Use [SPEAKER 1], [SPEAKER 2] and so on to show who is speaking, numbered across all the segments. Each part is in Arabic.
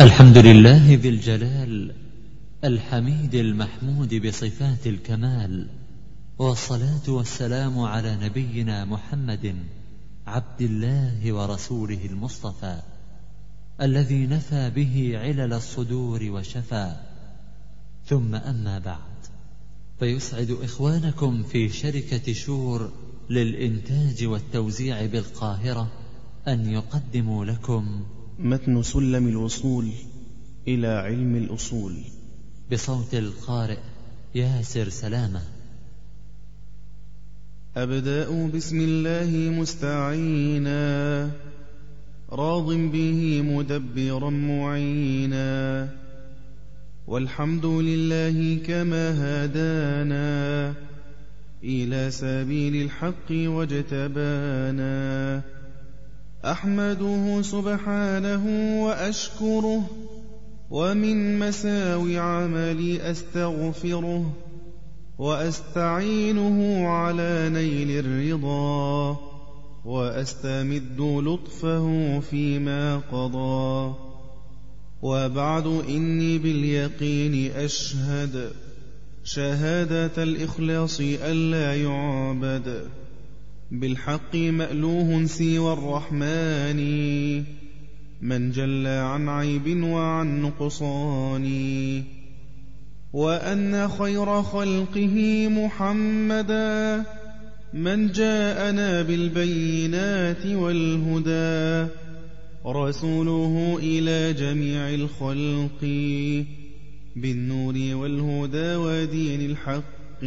[SPEAKER 1] الحمد لله ذي الجلال الحميد المحمود بصفات الكمال والصلاة والسلام على نبينا محمد عبد الله ورسوله المصطفى الذي نفى به علل الصدور وشفى. ثم أما بعد فيسعد إخوانكم في شركة شور للإنتاج والتوزيع بالقاهرة أن يقدموا لكم
[SPEAKER 2] متن سلم الوصول إلى علم الأصول.
[SPEAKER 1] بصوت القارئ ياسر سلامة.
[SPEAKER 2] أبدأ بسم الله مستعينا راض به مدبرا معينا. والحمد لله كما هدانا إلى سبيل الحق واجتبانا. أحمده سبحانه وأشكره ومن مساوي عملي أستغفره وأستعينه على نيل الرضا وأستمد لطفه فيما قضى. وبعد إني باليقين أشهد شهادة الإخلاص ألا يعبد. بالحق مألوه سوى الرحمن. من جل عن عيب وعن نقصان. وأن خير خلقه محمدا. من جاءنا بالبينات والهدى. رسوله إلى جميع الخلق. بالنور والهدى ودين الحق.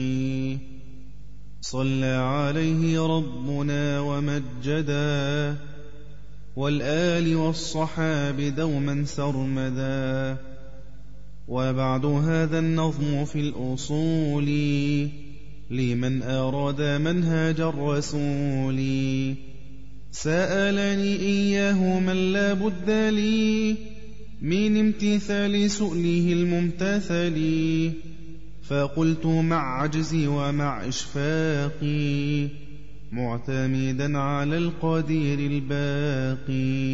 [SPEAKER 2] صلى عليه ربنا ومجدا والآل والصحاب دوما سرمدا وبعد هذا النظم في الأصول لمن أراد منهج الرسول. سألني إياه من لا بد لي من امتثال سؤله الممتثل. فقلت مع عجزي ومع إشفاقي معتمدا على القدير الباقي.